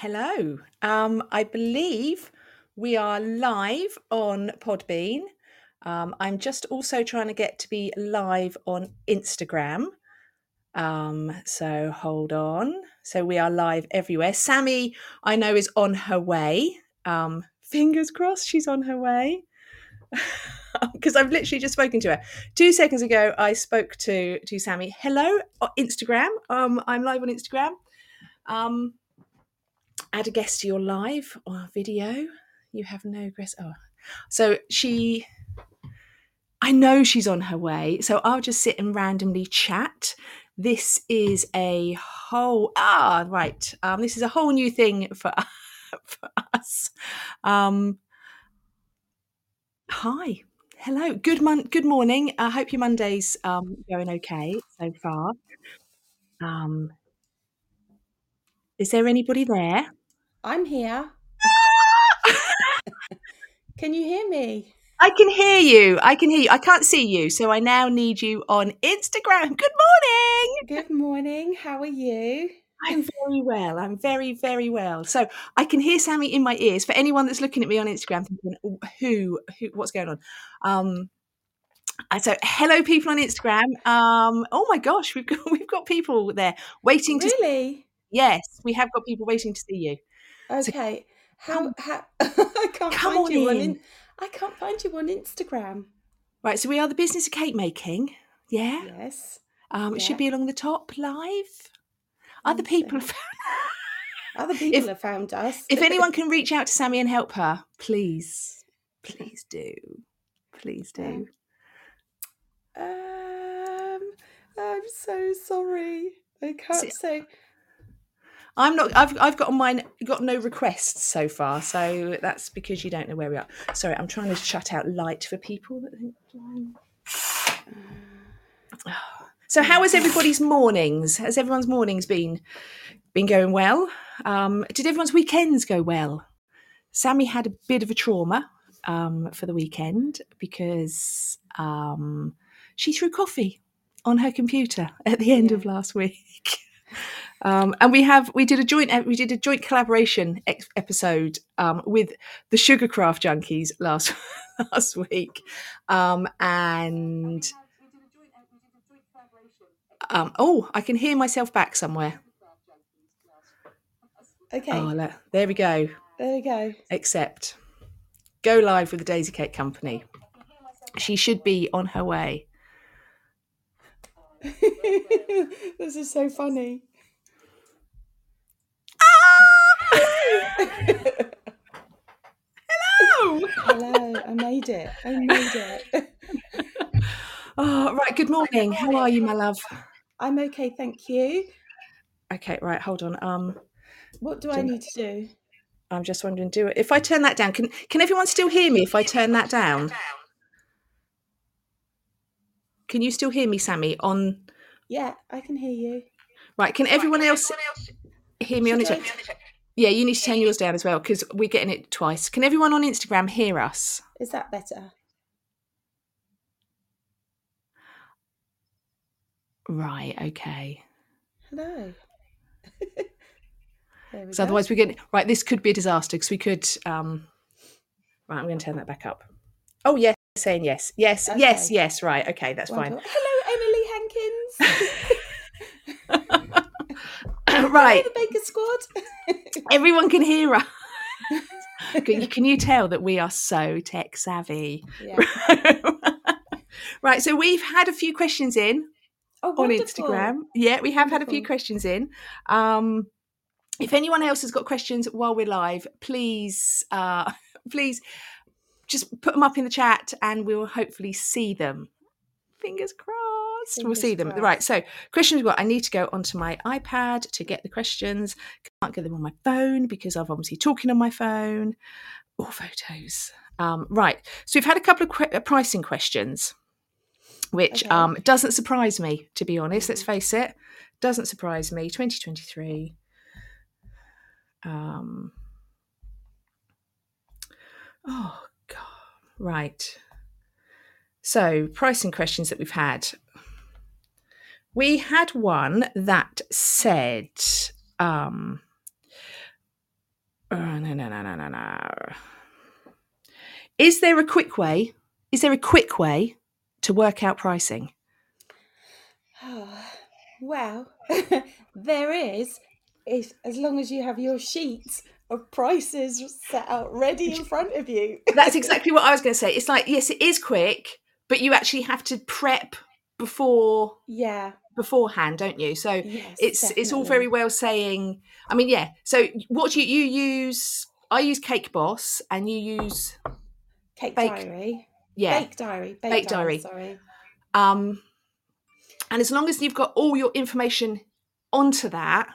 hello. Um, I believe we are live on Podbean. Um, I'm just also trying to get to be live on Instagram. Um, so hold on. So we are live everywhere. Sammy, I know, is on her way. Um, fingers crossed she's on her way. Because I've literally just spoken to her. Two seconds ago, I spoke to to Sammy. Hello, uh, Instagram. Um, I'm live on Instagram. Um, add a guest to your live or video. You have no guest. Oh, so she. I know she's on her way, so I'll just sit and randomly chat. This is a whole ah right. Um, this is a whole new thing for for us. Um, hi, hello, good mon- good morning. I hope your Monday's um, going okay so far. Um, is there anybody there? I'm here. Can you hear me? I can hear you. I can hear you. I can't see you, so I now need you on Instagram. Good morning. Good morning. How are you? I'm very well. I'm very, very well. So I can hear Sammy in my ears. For anyone that's looking at me on Instagram, thinking, "Oh, "Who? Who? What's going on?" Um, so hello, people on Instagram. Um, oh my gosh, we've got we've got people there waiting to. Really? Yes, we have got people waiting to see you. Okay. How? come- how I can't find you on. in. In, I can't find you on Instagram. Right. So we are the business of cake making. Yeah. Yes. Um, it should be along the top live. Other people have Other people If- have found us. if anyone can reach out to Sammy and help her, please, please do, please do. um, I'm so sorry. I can't See- say. I'm not. I've I've got on mine. Got no requests so far, so that's because you don't know where we are. Sorry, I'm trying to shut out light for people. That think, so, how was everybody's mornings? Has everyone's mornings been been going well? Um, did everyone's weekends go well? Sammy had a bit of a trauma um, for the weekend because um, she threw coffee on her computer at the end of last week. Um, and we have we did a joint we did a joint collaboration ex- episode um, with the Sugarcraft Junkies last last week, um, and um, oh, I can hear myself back somewhere. Okay. Oh, there we go. There we go. Accept. Go live with the Daisy Cake Company. She should be on her way. this is so funny. Hello. Hello, I made it. I made it. Oh, right. Good morning. How are you, my love? I'm okay, thank you. Okay, right. Hold on. Um, What do I need to do? I'm just wondering. Do it if I turn that down? Can Can everyone still hear me if I turn that down? Can you still hear me, Sammy? On Yeah, I can hear you. right. Can everyone else hear me on it? Yeah, you need to turn yours down as well because we're getting it twice. Can everyone on Instagram hear us? Is that better? Right. Okay. Hello. So otherwise, we're getting right. This could be a disaster because we could. um Right. I'm going to turn that back up. Oh yes, saying yes, yes, yes, Okay. yes. Right. Okay, that's fine. Hello, Emily Hankins. right. The Baker Squad. Everyone can hear us. can, you, can you tell that we are so tech savvy? yeah. right. So we've had a few questions in Oh, on. Instagram. Yeah, we have had a few questions in. Um, if anyone else has got questions while we're live, please, uh, please just put them up in the chat, and we'll hopefully see them. Fingers crossed. We'll see them. Right. So questions. What I need to go onto my iPad to get the questions. Can't get them on my phone because I'm obviously talking on my phone. Or photos. Um, right. So we've had a couple of que- uh, pricing questions which Okay. um, doesn't surprise me, to be honest. Let's face it, doesn't surprise me. 2023. Um, oh, God. Right. So, pricing questions that we've had. We had one that said, um, Oh, no, no, no, no, no, no. Is there a quick way? Is there a quick way to work out pricing? Oh, well, there is, if, as long as you have your sheet of prices set out ready in front of you. That's exactly what I was going to say. It's like, yes, it is quick, but you actually have to prep before yeah beforehand don't you so yes, it's definitely. it's all very well saying i mean yeah so what do you you use i use cake boss and you use cake bake- diary yeah bake diary bake, Bake diary, diary. sorry um and as long as you've got all your information onto that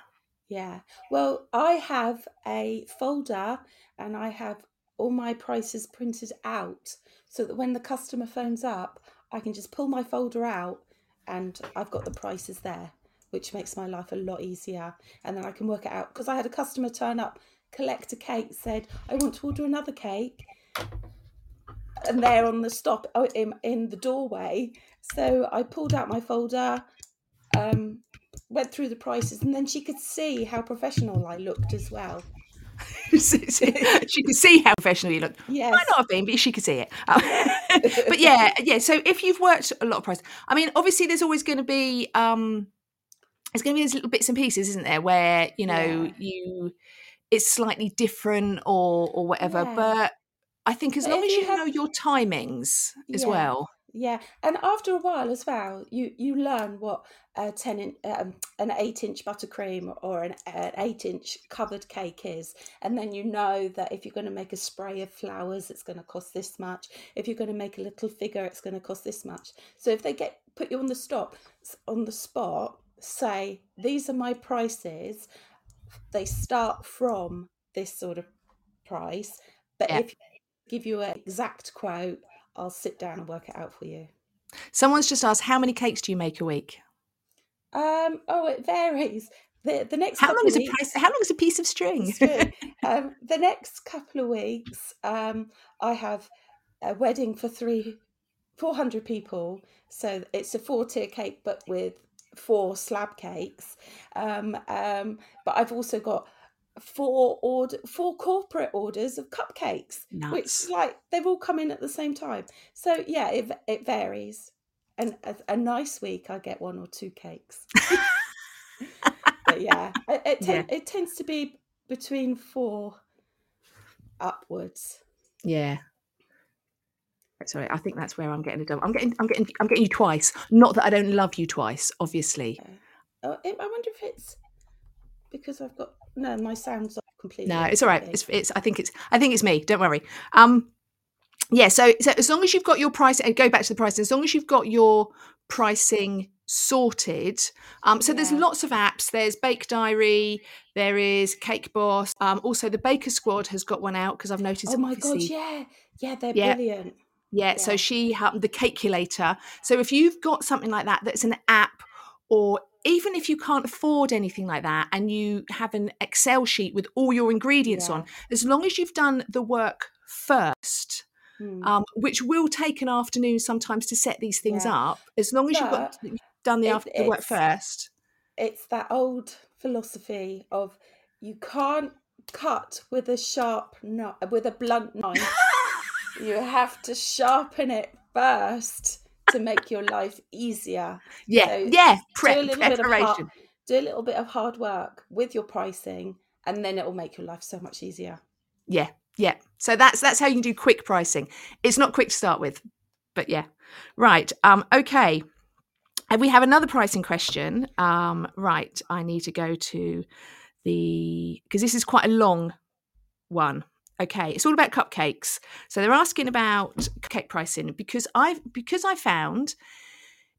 yeah well i have a folder and i have all my prices printed out so that when the customer phones up i can just pull my folder out and i've got the prices there which makes my life a lot easier. And then i can work it out. Because i had a customer turn up collect a cake said i want to order another cake. And they're on the stop oh, in, in the doorway. So i pulled out my folder um, went through the prices and then she could see how professional i looked as well she could see how professional you look yes might not have been, but she could see it. Um, but yeah, yeah. So if you've worked a lot of price, I mean, obviously, there's always going to be um, there's going to be these little bits and pieces, isn't there, where you know Yeah. you it's slightly different or or whatever. Yeah. But I think as But long as you you have- know your timings as Yeah. well. Yeah, and after a while as well, you you learn what a ten in, um, an eight inch buttercream or an, an eight inch covered cake is, and then you know that if you're going to make a spray of flowers, it's going to cost this much. If you're going to make a little figure, it's going to cost this much. So if they get put you on the stop on the spot, say these are my prices. They start from this sort of price, but Yeah. if give you an exact quote, I'll sit down and work it out for you. Someone's just asked, how many cakes do you make a week? Um, oh, it varies. The the next How long is a weeks, piece? How long is a piece of string? It's um, the next couple of weeks, um, I have a wedding for three, four hundred people. So it's a four tier cake, but with four slab cakes. Um, um, but I've also got four order, four corporate orders of cupcakes, Nuts. which like they've all come in at the same time. So yeah, it it varies. And a, a nice week, I get one or two cakes. but yeah, it it, ten, it tends to be between four upwards. Yeah. Sorry, I think that's where I'm getting it done. I'm getting, I'm getting, I'm getting you twice. Not that I don't love you twice, obviously. Oh, I wonder if it's because I've got no, my sound's off completely. No, it's all right. It's, it's. I think it's. I think it's me. Don't worry. Um, yeah. So, so as long as you've got your price, and go back to the price. As long as you've got your pricing sorted. Um, so there's lots of apps. There's Bake Diary. There is Cake Boss. Um, also the Baker Squad has got one out because I've noticed. Oh my god, yeah, yeah, they're Yeah. brilliant. Yeah, so she helped the calculator. So if you've got something like that that's an app, or even if you can't afford anything like that and you have an Excel sheet with all your ingredients Yeah. on, as long as you've done the work first, Hmm. um, which will take an afternoon sometimes to set these things Yeah. up, as long as you've got you've done the, it- after, the work first. It's that old philosophy of you can't cut with a sharp knife, with a blunt knife. you have to sharpen it first to make your life easier. Yeah, So yeah, do a little bit of hard, do a little bit of hard work with your pricing, and then it will make your life so much easier. Yeah, yeah. So that's that's how you can do quick pricing. It's not quick to start with, but yeah. Right. Um. Okay. And we have another pricing question. Um. Right. I need to go to the because this is quite a long one. Okay, it's all about cupcakes. So they're asking about cupcake pricing because I've because I found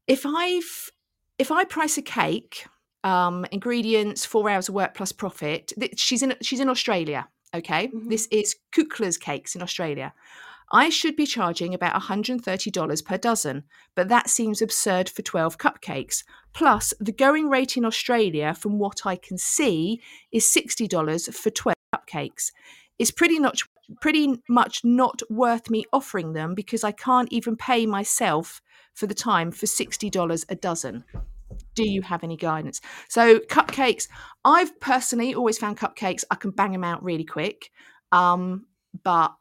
if I've if I price a cake, um, ingredients, four hours of work plus profit. th- She's in she's in Australia. Okay, Mhm. this is Kukla's cakes in Australia. I should be charging about $130 per dozen, but that seems absurd for 12 cupcakes. Plus, the going rate in Australia, from what I can see, is $60 for 12 cupcakes. It's pretty much pretty much not worth me offering them because I can't even pay myself for the time for $60 a dozen. do you have any guidance? So cupcakes, I've personally always found cupcakes I can bang them out really quick, um, but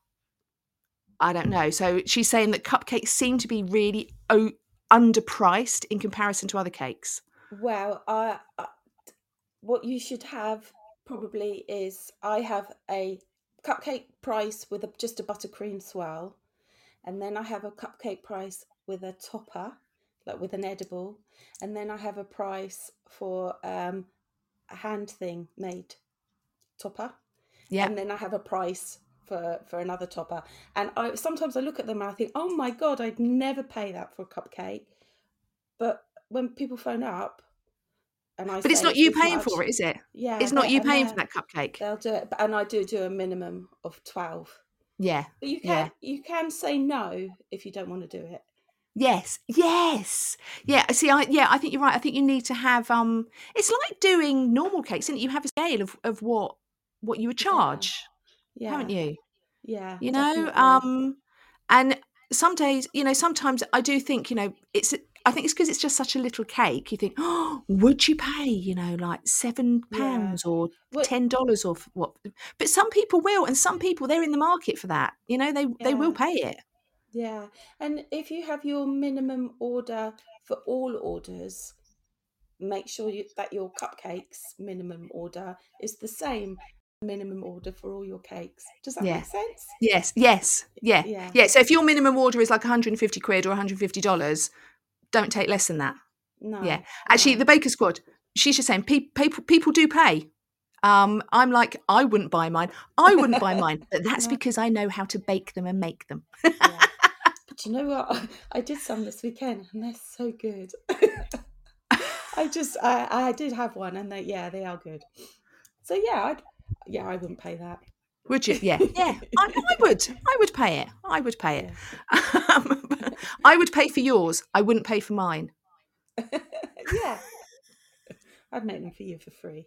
I don't know. So she's saying that cupcakes seem to be really o- underpriced in comparison to other cakes. Well, I, what you should have probably is I have a cupcake price with a, just a buttercream swirl, and then I have a cupcake price with a topper, like with an edible, and then I have a price for um, a hand thing made topper, Yeah. and then I have a price for for another topper. And I sometimes I look at them and I think, oh my god, I'd never pay that for a cupcake. But when people phone up, and I But it's not you paying much, for it, is it? Yeah, It's not you paying for that cupcake. They'll do it, and I do do a minimum of twelve. Yeah. But you Yeah. can you can say no if you don't want to do it. Yes. Yes. Yeah. See, I yeah, I think you're right. I think you need to have um it's like doing normal cakes, isn't it? You have a scale of, of what what you would Yeah. charge, Yeah, haven't you? Yeah, you know definitely. um and some days you know sometimes i do think you know it's i think it's because it's just such a little cake you think oh would you pay you know like seven Yeah. pounds or ten dollars or what but some people will and some people they're in the market for that you know they they will pay it Yeah, and if you have your minimum order for all orders, make sure you, that your cupcakes minimum order is the same minimum order for all your cakes. Does that Yeah. make sense? yes yes yeah Yeah. yeah so if your minimum order is like 150 quid or 150 dollars don't take less than that No. Yeah. Actually, no. the Baker Squad, she's just saying pe- people people do pay. Um, I'm like, I wouldn't buy mine. I wouldn't buy mine, but that's because I know how to bake them and make them. Yeah. But you know what? I did some this weekend, and they're so good. I just, I, I did have one, and they, yeah, they are good. So yeah, I'd, yeah, I wouldn't pay that. Would you? Yeah, yeah. I, I would. I would pay it. I would pay it. Um, I would pay for yours. I wouldn't pay for mine. yeah, I'd make them for you for free.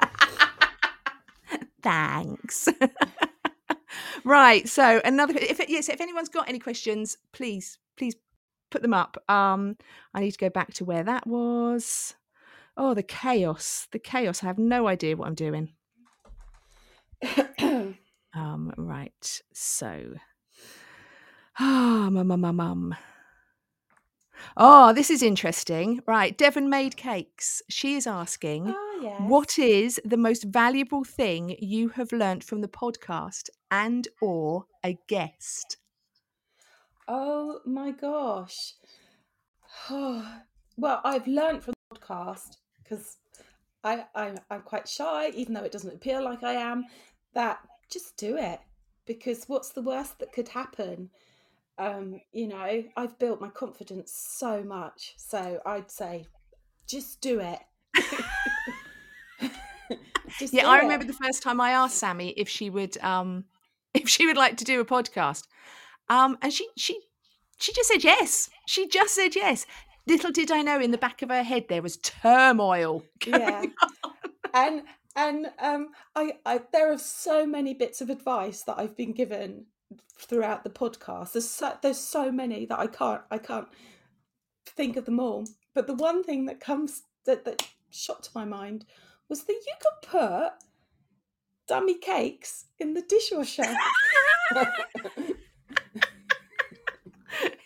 Thanks. right. So another. If yes, if anyone's got any questions, please, please put them up. Um, I need to go back to where that was. Oh, the chaos. The chaos. I have no idea what I'm doing. Um, right. So. Ah, mum, mum, mum, mum. Oh, this is interesting. Right. Devon made cakes. She is asking. oh yes. What is the most valuable thing you have learnt from the podcast and or a guest? Oh my gosh. Oh, well, I've learned from the podcast because I, I I'm quite shy, even though it doesn't appear like I am. That just do it because what's the worst that could happen? Um, you know, I've built my confidence so much, so I'd say just do it. Just Yeah, do I it. remember the first time I asked Sammy if she would um if she would like to do a podcast. Um and she she she just said yes. She just said yes. Little did I know in the back of her head there was turmoil. yeah on. and and um I, I there are so many bits of advice that I've been given throughout the podcast there's so, there's so many that I can't I can't think of them all but the one thing that comes that that shot to my mind was that you could put dummy cakes in the dishwasher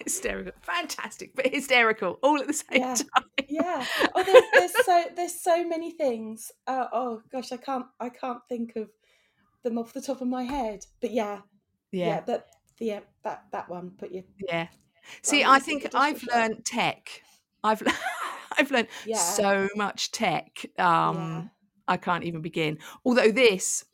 hysterical. Fantastic, but hysterical all at the same Yeah. time. yeah oh there's, there's so there's so many things uh, oh gosh I can't I can't think of them off the top of my head but yeah yeah, Yeah. that yeah that that one put your Yeah. See, I think I've learned tech. I've I've learned Yeah. so much tech. Um Yeah. I can't even begin. Although this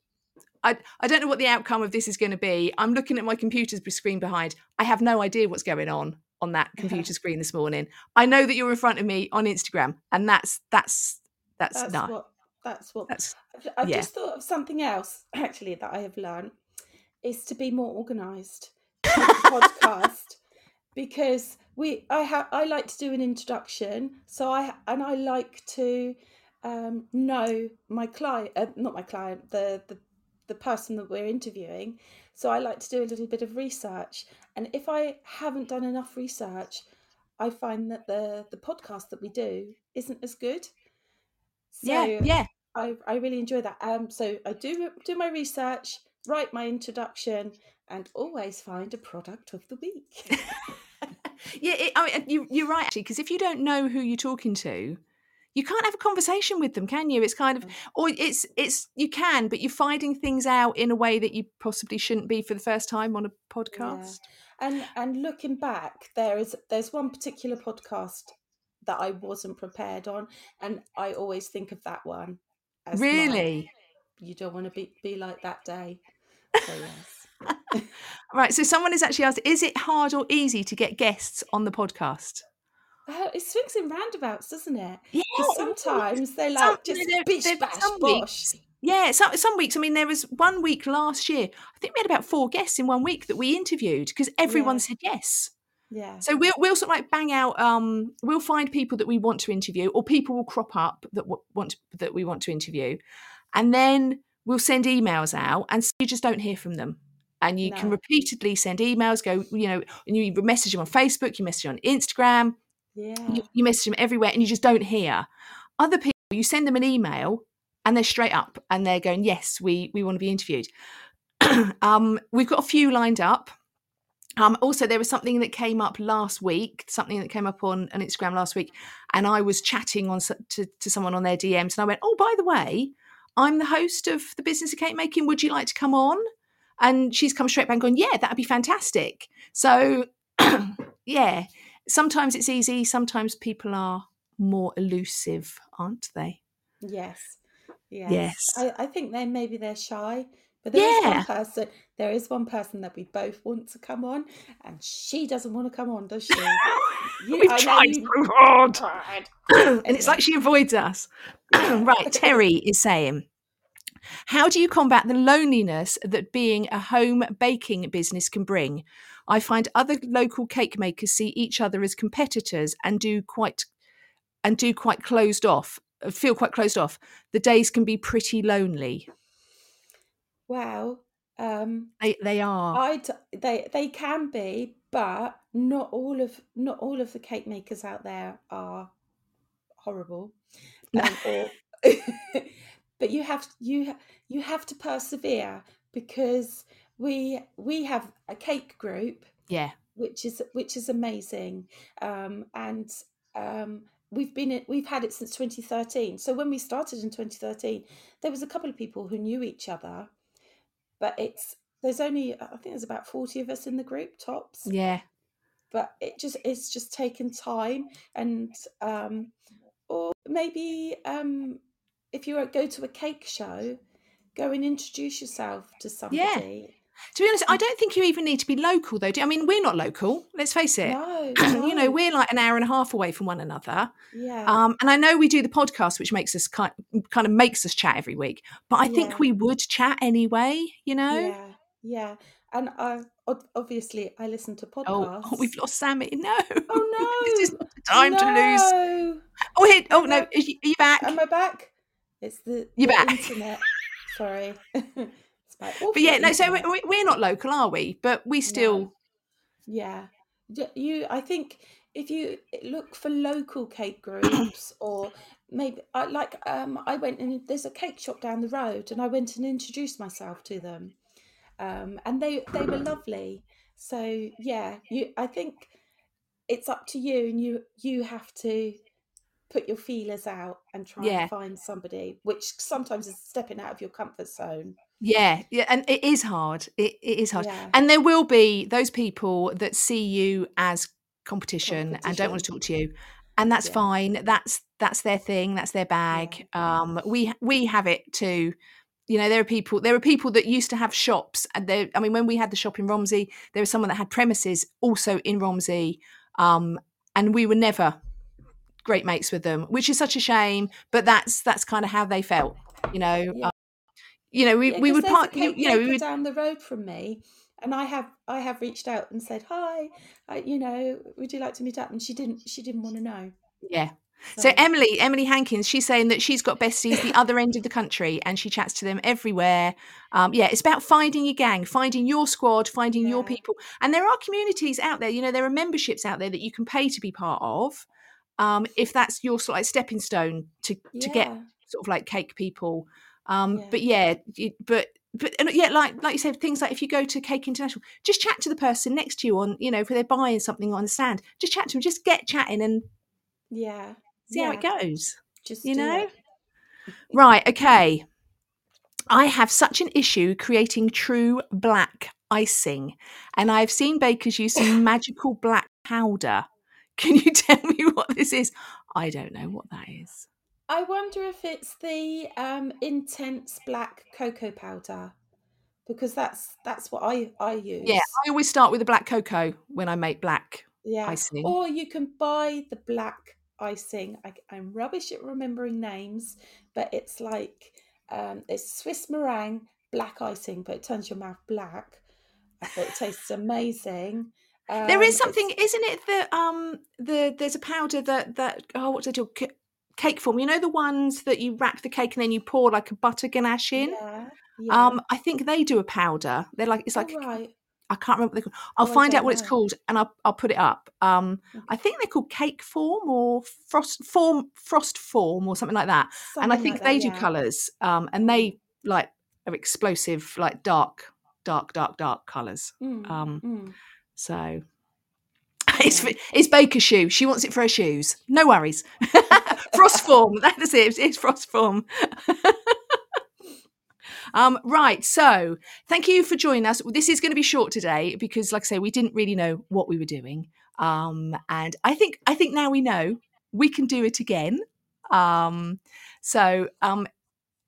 I, I don't know what the outcome of this is going to be. I'm looking at my computer's b- screen behind. I have no idea what's going on on that computer screen this morning. I know that you're in front of me on Instagram, and that's that's that's, that's no, what that's what that's I've, I've yeah. just thought of something else actually that I have learned is to be more organized podcast because we I have I like to do an introduction so I and I like to um, know my client uh, not my client the, the the person that we're interviewing so I like to do a little bit of research and if I haven't done enough research I find that the the podcast that we do isn't as good. So yeah, yeah. I, I really enjoy that. Um, so I do do my research, write my introduction, and always find a product of the week. yeah, it, I mean, you, you're right actually, because if you don't know who you're talking to, you can't have a conversation with them, can you? It's kind of, mm. or it's it's you can, but you're finding things out in a way that you possibly shouldn't be for the first time on a podcast. Yeah. And and looking back, there is there's one particular podcast that I wasn't prepared on, and I always think of that one. really, my, you don't want to be be like that day. So yes. right. So someone has actually asked: Is it hard or easy to get guests on the podcast? Uh, it swings in roundabouts, doesn't it? Yeah. Sometimes they like some, just know, bish bash bosh. Weeks, yeah, some some weeks. I mean, there was one week last year. I think we had about four guests in one week that we interviewed because everyone yeah. said yes. Yeah. So we'll we'll sort of like bang out. Um, we'll find people that we want to interview, or people will crop up that w- want to, that we want to interview, and then we'll send emails out, and you just don't hear from them. And you no. can repeatedly send emails. Go, you know, and you message them on Facebook, you message them on Instagram yeah. You, you message them everywhere and you just don't hear. Other people, you send them an email and they're straight up and they're going, yes, we, we want to be interviewed. um, we've got a few lined up. Um, also, there was something that came up last week, something that came up on, on Instagram last week, and I was chatting on to, to someone on their DMs, and I went, "Oh, by the way, I'm the host of the Business of Cake Making. Would you like to come on?" And she's come straight back and gone, "Yeah, that'd be fantastic." So, yeah, sometimes it's easy, sometimes people are more elusive, aren't they? Yes. Yes. yes. I, I think then maybe they're shy. But there yeah. is one person. There is one person that we both want to come on, and she doesn't want to come on, does she? You, We've I tried so hard, and it's like she avoids us. right, Terry is saying, "How do you combat the loneliness that being a home baking business can bring? I find other local cake makers see each other as competitors and do quite and do quite closed off, feel quite closed off. The days can be pretty lonely. Wow. Um, they they are. I they they can be, but not all of not all of the cake makers out there are horrible. Um, or, but you have you you have to persevere because we we have a cake group yeah which is which is amazing um, and um, we've been we've had it since 2013 so when we started in 2013 there was a couple of people who knew each other but it's there's only i think there's about 40 of us in the group tops. Yeah. But it just it's just taken time and um or maybe um if you go to a cake show go and introduce yourself to somebody. yeah. To be honest, I don't think you even need to be local, though. Do I mean, we're not local. Let's face it. No, no. you know, we're like an hour and a half away from one another. Yeah. Um, and I know we do the podcast, which makes us kind kind of makes us chat every week. But I think we would chat anyway. You know. Yeah. Yeah. And I obviously I listen to podcasts. Oh, oh we've lost Sammy. No. Oh no. this is not the time no. to lose. Oh, here. Oh no. Are you, are you back? Am I back? It's the, You're the back. internet. Sorry. but yeah, no. So we're not local, are we? But we still. Yeah, you. I think if you look for local cake groups or maybe I like um I went and there's a cake shop down the road and I went and introduced myself to them. Um and they they were lovely. So yeah, you I think it's up to you and you you have to put your feelers out and try yeah. and find somebody which sometimes is stepping out of your comfort zone. Yeah, yeah, and it is hard. It, it is hard, yeah. and there will be those people that see you as competition, competition. and don't want to talk to you, and that's yeah. fine. That's that's their thing. That's their bag. Yeah. Um, we we have it too. You know, there are people. There are people that used to have shops, and there. I mean, when we had the shop in Romsey, there was someone that had premises also in Romsey, um, and we were never great mates with them, which is such a shame. But that's that's kind of how they felt. You know, um, you know, we, yeah, we would part, you, you know, we would down the road from me, and I have I have reached out and said hi, I, you know, would you like to meet up? And she didn't she didn't want to know. Yeah, So Emily, Emily Hankins, she's saying that she's got besties the other end of the country, and she chats to them everywhere. Um, yeah, it's about finding your gang, finding your squad, finding your people, and there are communities out there. You know, there are memberships out there that you can pay to be part of, um, if that's your sort of like stepping stone to to get sort of like cake people. Um, Yeah. But yeah, but but and yeah, like like you said, things like if you go to Cake International, just chat to the person next to you on, you know, if they're buying something on the stand, just chat to them, just get chatting and Yeah. see how it goes. Just you know? it. Right, okay. I have such an issue creating true black icing, and I've seen bakers use some magical black powder. Can you tell me what this is? I don't know what that is. I wonder if it's the um, intense black cocoa powder because that's that's what I I use. Yeah, I always start with the black cocoa when I make black Yeah. icing. Or you can buy the black icing. I, I'm rubbish at remembering names, but it's like um, it's Swiss meringue black icing, but it turns your mouth black. But it tastes amazing. there is Um, something, isn't it? That um, the there's a powder that that oh, what's it called? Cake form. You know the ones that you wrap the cake and then you pour like a butter ganache in. Yeah. yeah. Um, I think they do a powder. They're like it's Oh, like right. I can't remember what they're called. I'll Oh, find out what it's called and I'll I'll put it up. Um, Okay. I think they're called cake form or frost form frost form or something like that. and I think like they that, do yeah. colours. Um, and they like are explosive, like dark, dark, dark, dark colours. Mm, Um, mm. So it's Yeah. it's Baker's shoe. She wants it for her shoes. No worries. frost form. That is it. It's frost form. um, right. So thank you for joining us. This is going to be short today because, like I say, we didn't really know what we were doing. Um, and I think I think now we know we can do it again. Um, so um,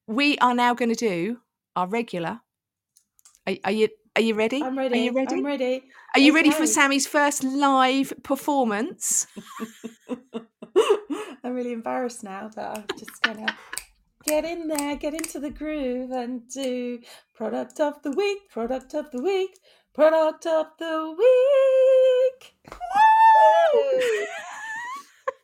we are now going to do our regular. Are, are you are you ready? I'm ready. Are you ready? I'm ready. Are you ready for Sammy's first live performance? I'm really embarrassed now, but I'm just gonna get in there, get into the groove, and do product of the week, product of the week, product of the week.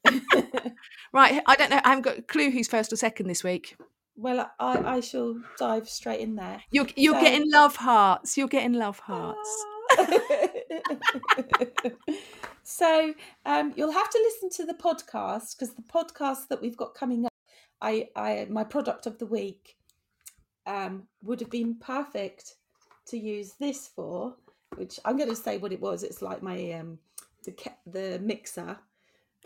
Right, I don't know. I haven't got a clue who's first or second this week. well, I, I shall dive straight in there. You're you're So- getting love hearts. You're getting love hearts. so um, you'll have to listen to the podcast because the podcast that we've got coming up, I, I my product of the week, um, would have been perfect to use this for. Which I'm going to say what it was. It's like my um, the the mixer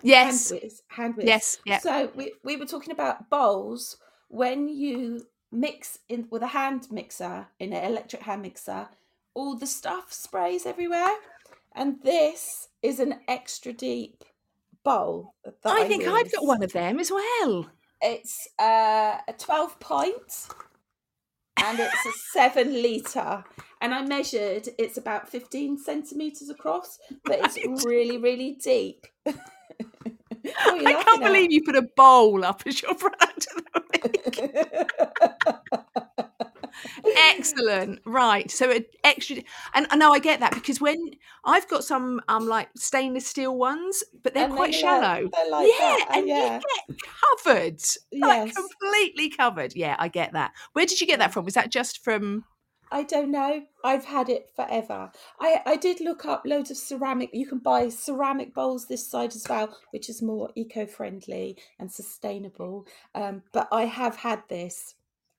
Yes. hand whiz, hand whiz. Yes. Yeah. So we, we were talking about bowls when you mix in with a hand mixer in an electric hand mixer, all the stuff sprays everywhere, and this is an extra deep bowl. That I think I've got one of them as well. It's uh, a twelve pint, and it's a seven liter. And I measured; it's about fifteen centimeters across, but it's really, really deep. What are you I can't at? believe you put a bowl up as your product of the week. Excellent. Right. So an extra and I know I get that because when I've got some um like stainless steel ones, but they're And quite they're shallow. They're like yeah, that. uh, and yeah. you get covered. Like Yes. completely covered. Yeah, I get that. Where did you get that from? Was that just from I don't know. I've had it forever. I, I did look up loads of ceramic. You can buy ceramic bowls this side as well, which is more eco friendly and sustainable. Um, but I have had this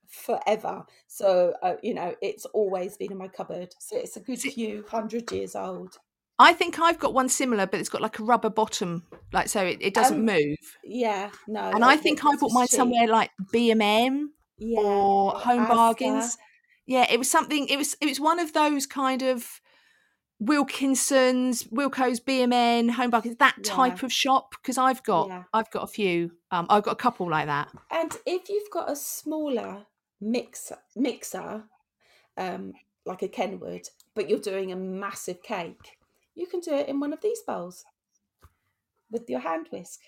forever. So, uh, you know, it's always been in my cupboard. So it's a good few hundred years old. I think I've got one similar, but it's got like a rubber bottom, like so it, it doesn't Um, move. Yeah, no. And I think I bought mine cheap. somewhere like B and M yeah, or Home Asda. Bargains. Yeah, it was something. It was it was one of those kind of Wilkinsons, Wilko's, BMN, Home Bargains, that type of shop. Because I've got Yeah. I've got a few. Um, I've got a couple like that. And if you've got a smaller mixer, mixer, um, like a Kenwood, but you're doing a massive cake, you can do it in one of these bowls with your hand whisk,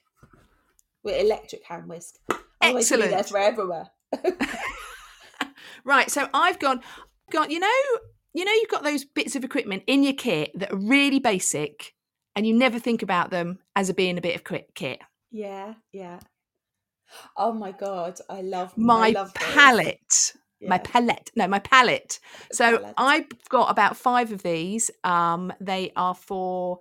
with electric hand whisk. Otherwise, you'll be there Excellent. Right. So I've gone got you know you know you've got those bits of equipment in your kit that are really basic and you never think about them as a being a bit of kit. Yeah, yeah. Oh my god, I love I My love those. palette. My Yeah, palette. No, my palette. So palette. I've got about five of these. Um, they are for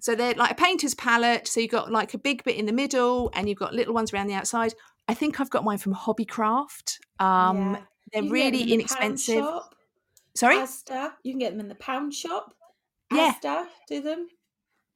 so they're like a painter's palette. So you've got like a big bit in the middle and you've got little ones around the outside. I think I've got mine from Hobbycraft. Um, Yeah. they're You can get them really the inexpensive. Sorry? Asda. You can get them in the pound shop. Yeah. Do them.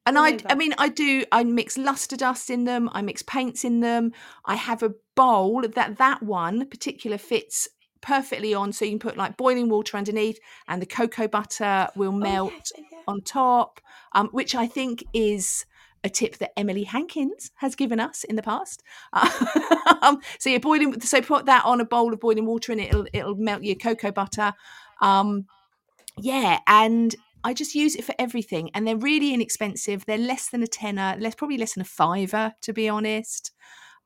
And all I, I mean, I do. I mix luster dust in them. I mix paints in them. I have a bowl that that one particular fits perfectly on. So you can put like boiling water underneath, and the cocoa butter will Oh, melt yeah, yeah. on top. Um, which I think is a tip that Emily Hankins has given us in the past. um, so you're boiling. So put that on a bowl of boiling water, and it'll it'll melt your cocoa butter. Um, yeah, and I just use it for everything, and they're really inexpensive. They're less than a tenner, less probably less than a fiver, to be honest.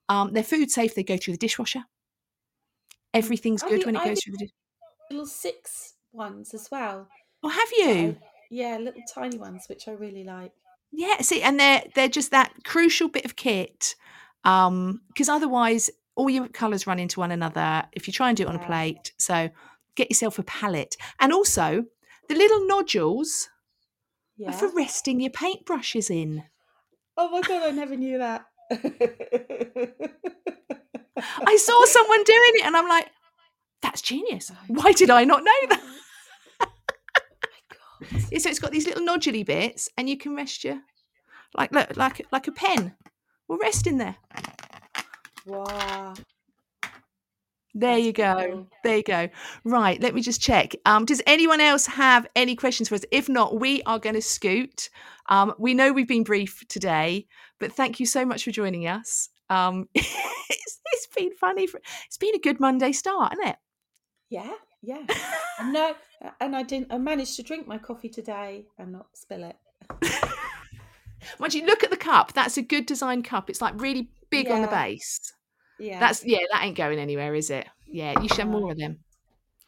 Um, they're food safe. They go through the dishwasher. Everything's I good think- when it I goes through the. Di- Little six ones as well. oh, have you? I- yeah, little tiny ones, which I really like. Yeah. See, and they're they're just that crucial bit of kit, um, because otherwise all your colours run into one another if you try and do it on a plate. So get yourself a palette, and also the little nodules Yeah. are for resting your paintbrushes in. Oh my god, I never knew that. I saw someone doing it and I'm like, that's genius. Oh Why did I not know that? Oh. So it's got these little noduley bits and you can rest your like look, like like a pen. We'll rest in there. Wow. There That's you go. cool. There you go. Right, let me just check. Um, does anyone else have any questions for us? If not, we are going to scoot. Um, we know we've been brief today, but thank you so much for joining us. Um, it's, it's been funny. For, it's been a good Monday start, isn't it? Yeah, yeah. And no, and I didn't. I managed to drink my coffee today and not spill it. Once you look at the cup, that's a good design cup. It's like really big on the base. Yeah, That's yeah, that ain't going anywhere, is it? Yeah, you should have more of them.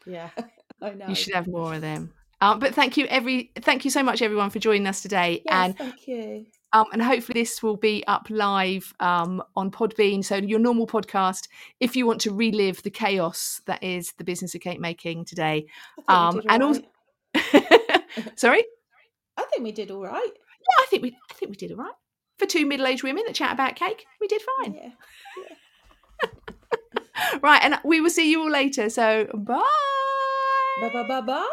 yeah. I know. You should have more of them. Um, but thank you every thank you so much everyone for joining us today. Yes, And thank you. um, and hopefully this will be up live um, on Podbean, so your normal podcast. If you want to relive the chaos that is the business of cake making today, um, and also- right. sorry, I think we did all right. yeah, I think we I think we did all right for two middle aged women that chat about cake. We did fine, Yeah. right? And we will see you all later. So bye. Bye bye bye bye.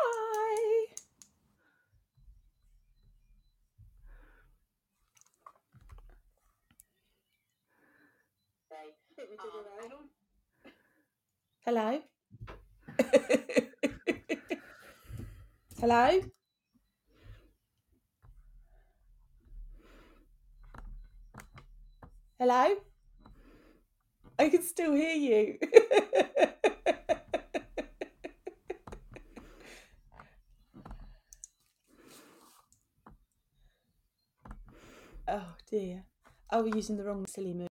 Hello. Hello. Hello. I can still hear you. oh dear. Oh, we're using the wrong silly move.